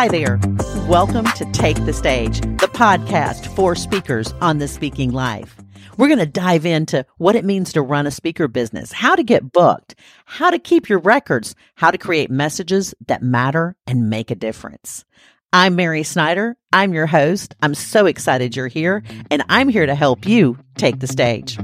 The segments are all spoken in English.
Hi there. Welcome to Take the Stage, the podcast for speakers on the speaking life. We're going to dive into what it means to run a speaker business, how to get booked, how to keep your records, how to create messages that matter and make a difference. I'm Mary Snyder. I'm your host. I'm so excited you're here, and I'm here to help you take the stage.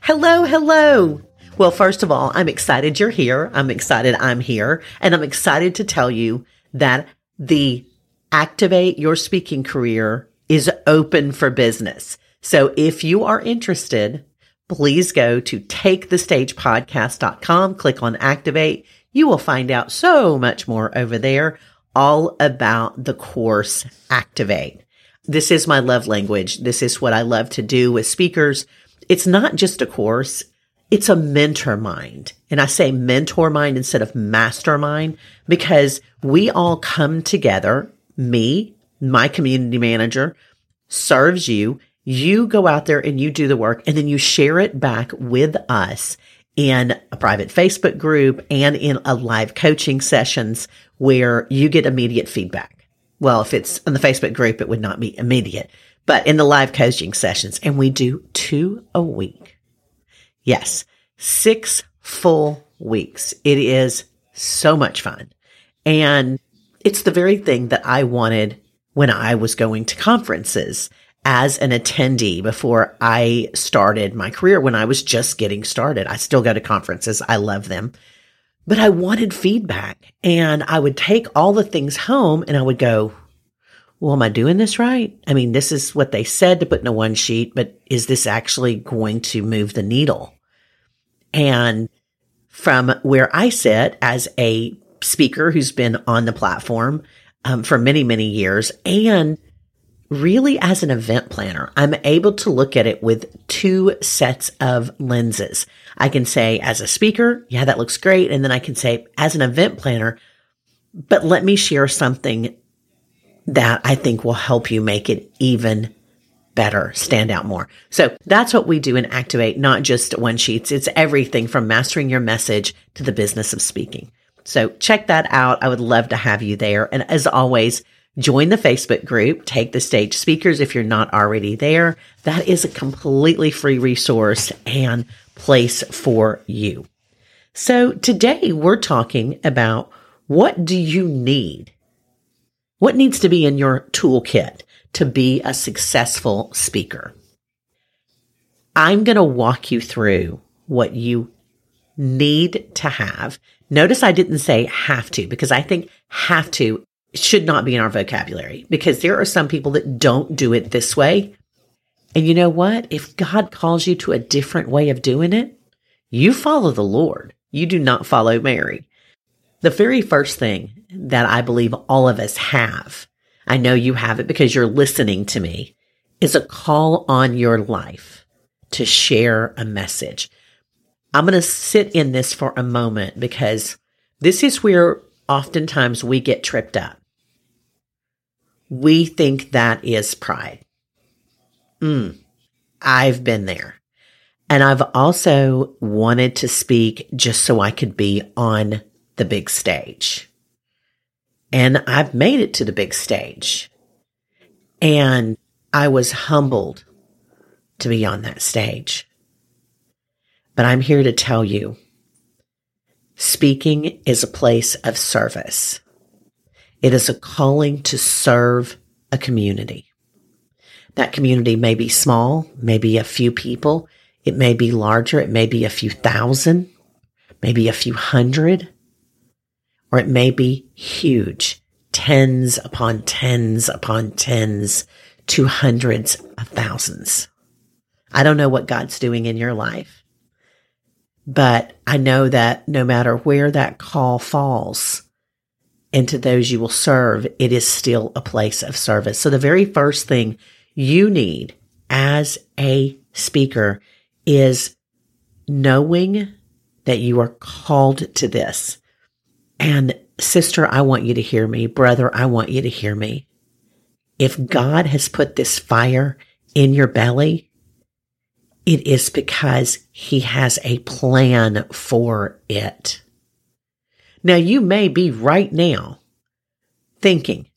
Hello, hello. Well, first of all, I'm excited you're here. I'm excited I'm here, and I'm excited to tell you that the Activate Your Speaking Career is open for business. So if you are interested, please go to takethestagepodcast.com, click on activate. You will find out so much more over there, all about the course activate. This is my love language. This is what I love to do with speakers. It's not just a course. It's a mentor mind. And I say mentor mind instead of mastermind because we all come together. Me, my community manager serves you you go out there and you do the work and then you share it back with us in a private Facebook group and in a live coaching sessions where you get immediate feedback. Well, if it's in the Facebook group, it would not be immediate, but in the live coaching sessions and we do two a week. Yes, six full weeks. It is so much fun. And it's the very thing that I wanted when I was going to conferences as an attendee before I started my career when I was just getting started. I still go to conferences. I love them, but I wanted feedback and I would take all the things home and I would go, well, am I doing this right? I mean, this is what they said to put in a one sheet, but is this actually going to move the needle? And from where I sit as a speaker who's been on the platform um, for many, many years and really as an event planner, I'm able to look at it with two sets of lenses. I can say as a speaker, yeah, that looks great. And then I can say as an event planner, but let me share something that I think will help you make it even better, stand out more. So that's what we do in Activate, not just one sheets. It's everything from mastering your message to the business of speaking. So check that out. I would love to have you there. And as always, Join the Facebook group, Take the Stage Speakers if you're not already there. That is a completely free resource and place for you. So today we're talking about what do you need? What needs to be in your toolkit to be a successful speaker? I'm going to walk you through what you need to have. Notice I didn't say have to because I think have to should not be in our vocabulary because there are some people that don't do it this way. And you know what? If God calls you to a different way of doing it, you follow the Lord. You do not follow Mary. The very first thing that I believe all of us have, I know you have it because you're listening to me, is a call on your life to share a message. I'm going to sit in this for a moment because this is where oftentimes we get tripped up we think that is pride. Mm, I've been there. And I've also wanted to speak just so I could be on the big stage. And I've made it to the big stage. And I was humbled to be on that stage. But I'm here to tell you speaking is a place of service. It is a calling to serve a community. That community may be small, maybe a few people. It may be larger. It may be a few thousand, maybe a few hundred, or it may be huge, tens upon tens upon tens to hundreds of thousands. I don't know what God's doing in your life, but I know that no matter where that call falls, and to those you will serve, it is still a place of service. So the very first thing you need as a speaker is knowing that you are called to this. And sister, I want you to hear me. Brother, I want you to hear me. If God has put this fire in your belly, it is because he has a plan for it. Now, you may be right now thinking,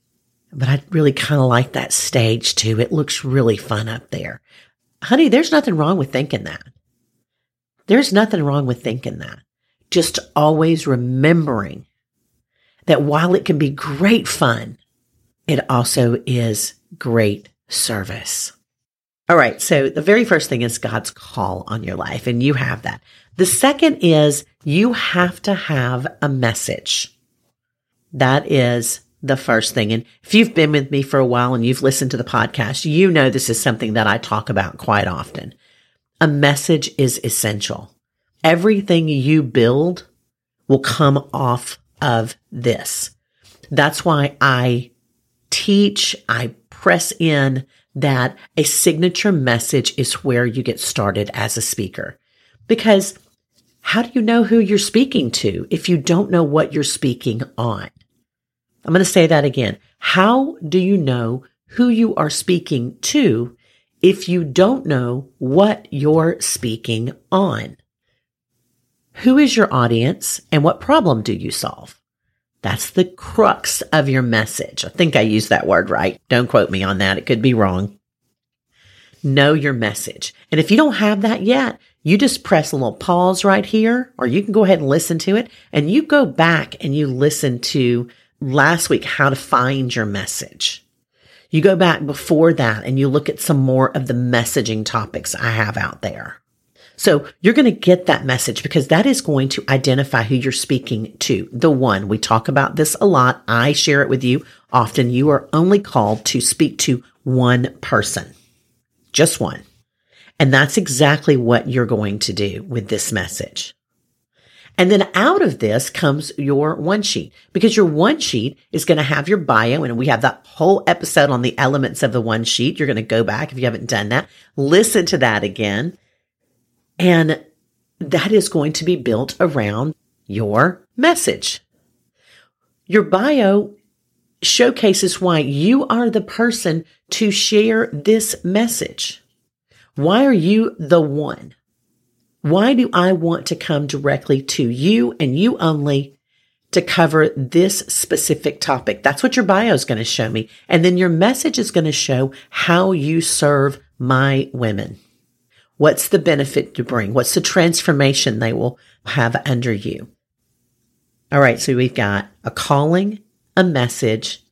but I really kind of like that stage too. It looks really fun up there. Honey, there's nothing wrong with thinking that. There's nothing wrong with thinking that. Just always remembering that while it can be great fun, it also is great service. All right. So the very first thing is God's call on your life, and you have that. The second is you have to have a message. That is the first thing. And if you've been with me for a while and you've listened to the podcast, you know this is something that I talk about quite often. A message is essential. Everything you build will come off of this. That's why I teach, I press in that a signature message is where you get started as a speaker. Because how do you know who you're speaking to if you don't know what you're speaking on? I'm going to say that again. How do you know who you are speaking to if you don't know what you're speaking on? Who is your audience and what problem do you solve? That's the crux of your message. I think I used that word right. Don't quote me on that. It could be wrong. Know your message. And if you don't have that yet, you just press a little pause right here, or you can go ahead and listen to it. And you go back and you listen to last week, how to find your message. You go back before that and you look at some more of the messaging topics I have out there. So you're going to get that message because that is going to identify who you're speaking to. The one we talk about this a lot. I share it with you often. You are only called to speak to one person, just one. And that's exactly what you're going to do with this message. And then out of this comes your one sheet because your one sheet is going to have your bio. And we have that whole episode on the elements of the one sheet. You're going to go back if you haven't done that, listen to that again. And that is going to be built around your message. Your bio showcases why you are the person to share this message. Why are you the one? Why do I want to come directly to you and you only to cover this specific topic? That's what your bio is going to show me. And then your message is going to show how you serve my women. What's the benefit to bring? What's the transformation they will have under you? All right. So we've got a calling, a message,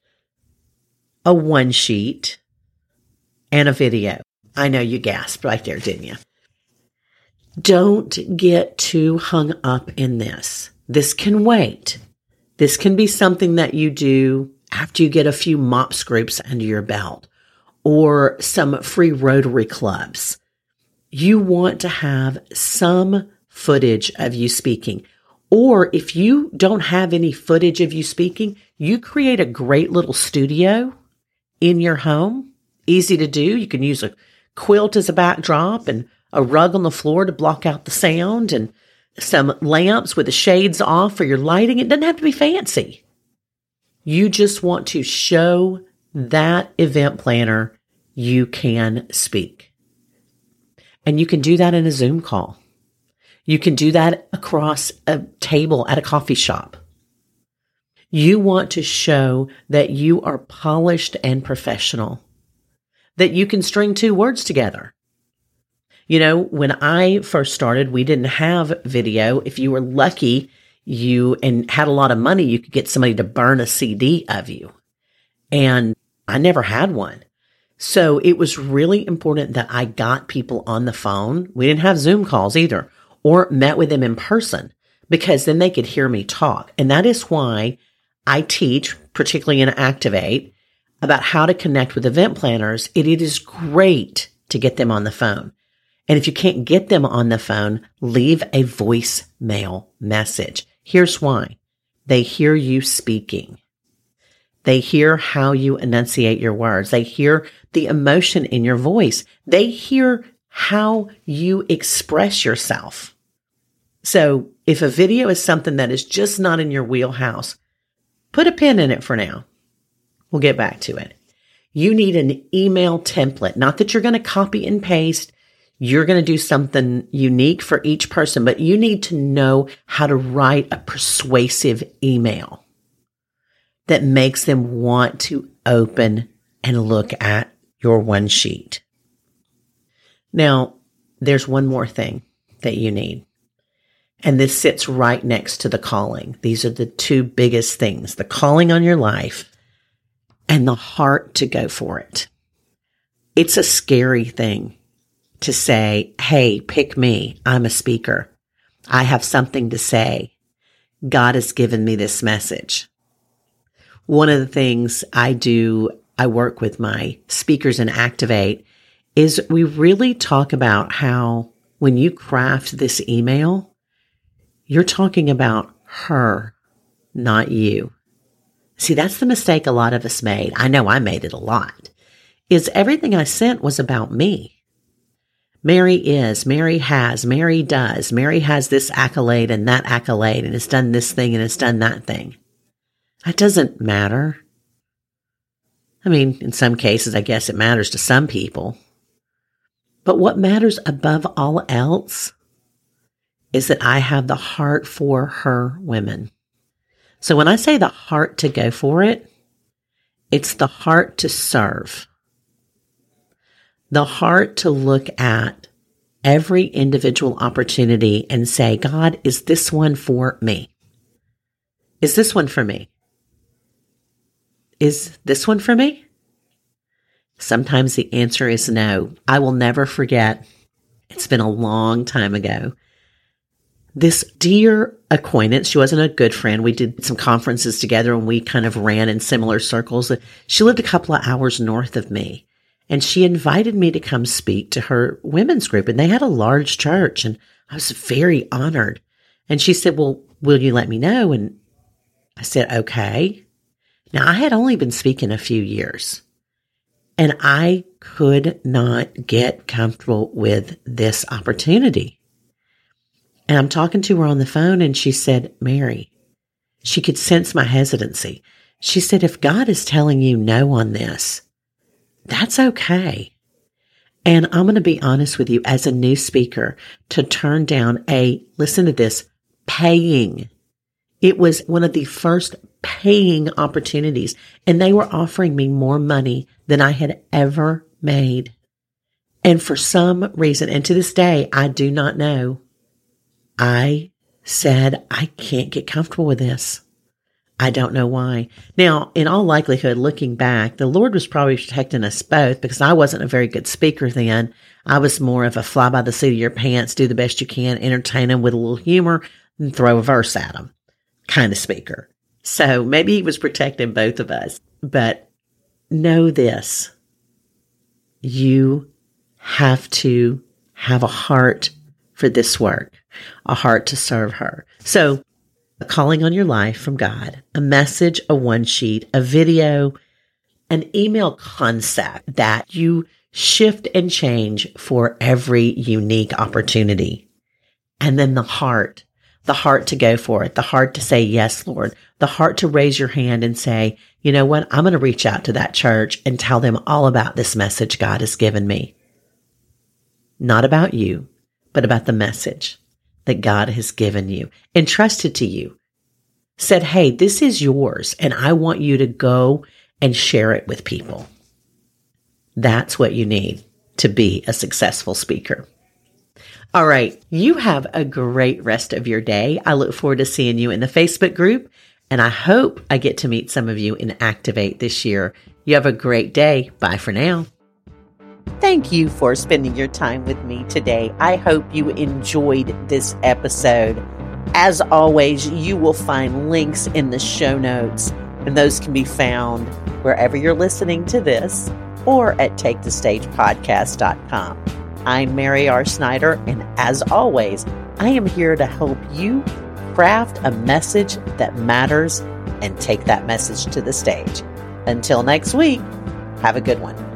a one sheet, and a video. I know you gasped right there, didn't you? Don't get too hung up in this. This can wait. This can be something that you do after you get a few MOPS groups under your belt or some free Rotary clubs. You want to have some footage of you speaking. Or if you don't have any footage of you speaking, you create a great little studio in your home. Easy to do. You can use a quilt as a backdrop and a rug on the floor to block out the sound and some lamps with the shades off for your lighting. It doesn't have to be fancy. You just want to show that event planner you can speak. And you can do that in a Zoom call. You can do that across a table at a coffee shop. You want to show that you are polished and professional, that you can string two words together, you know, when I first started, we didn't have video. If you were lucky, you and had a lot of money, you could get somebody to burn a CD of you. And I never had one. So it was really important that I got people on the phone. We didn't have Zoom calls either or met with them in person because then they could hear me talk. And that is why I teach, particularly in Activate, about how to connect with event planners. It, it is great to get them on the phone. And if you can't get them on the phone, leave a voicemail message. Here's why. They hear you speaking. They hear how you enunciate your words. They hear the emotion in your voice. They hear how you express yourself. So if a video is something that is just not in your wheelhouse, put a pin in it for now. We'll get back to it. You need an email template, not that you're going to copy and paste you're going to do something unique for each person, but you need to know how to write a persuasive email. That makes them want to open and look at your one sheet. Now, there's one more thing that you need. And this sits right next to the calling. These are the two biggest things the calling on your life and the heart to go for it. It's a scary thing to say, Hey, pick me. I'm a speaker. I have something to say. God has given me this message. One of the things I do, I work with my speakers and activate is we really talk about how when you craft this email, you're talking about her, not you. See, that's the mistake a lot of us made. I know I made it a lot. Is everything I sent was about me. Mary is, Mary has, Mary does, Mary has this accolade and that accolade and has done this thing and has done that thing. That doesn't matter. I mean, in some cases, I guess it matters to some people. But what matters above all else is that I have the heart for her women. So when I say the heart to go for it, it's the heart to serve, the heart to look at every individual opportunity and say, God, is this one for me? Is this one for me? Is this one for me? Sometimes the answer is no. I will never forget. It's been a long time ago. This dear acquaintance, she wasn't a good friend. We did some conferences together and we kind of ran in similar circles. She lived a couple of hours north of me and she invited me to come speak to her women's group and they had a large church and I was very honored. And she said, well, will you let me know? And I said, okay. Now I had only been speaking a few years and I could not get comfortable with this opportunity. And I'm talking to her on the phone and she said, Mary, she could sense my hesitancy. She said, if God is telling you no on this, that's okay. And I'm going to be honest with you as a new speaker to turn down a, listen to this, paying. It was one of the first paying opportunities and they were offering me more money than I had ever made. And for some reason, and to this day, I do not know, I said, I can't get comfortable with this. I don't know why. Now, in all likelihood, looking back, the Lord was probably protecting us both because I wasn't a very good speaker then. I was more of a fly by the seat of your pants, do the best you can, entertain them with a little humor, and throw a verse at them kind of speaker. So maybe he was protecting both of us. But know this you have to have a heart for this work, a heart to serve her. So, a calling on your life from God, a message, a one sheet, a video, an email concept that you shift and change for every unique opportunity. And then the heart, the heart to go for it, the heart to say, yes, Lord, the heart to raise your hand and say, you know what? I'm going to reach out to that church and tell them all about this message God has given me. Not about you, but about the message that God has given you, entrusted to you, said, Hey, this is yours, and I want you to go and share it with people. That's what you need to be a successful speaker. All right. You have a great rest of your day. I look forward to seeing you in the Facebook group, and I hope I get to meet some of you in Activate this year. You have a great day. Bye for now. Thank you for spending your time with me today. I hope you enjoyed this episode. As always, you will find links in the show notes, and those can be found wherever you're listening to this or at takethestagepodcast.com. I'm Mary R. Snyder, and as always, I am here to help you craft a message that matters and take that message to the stage. Until next week, have a good one.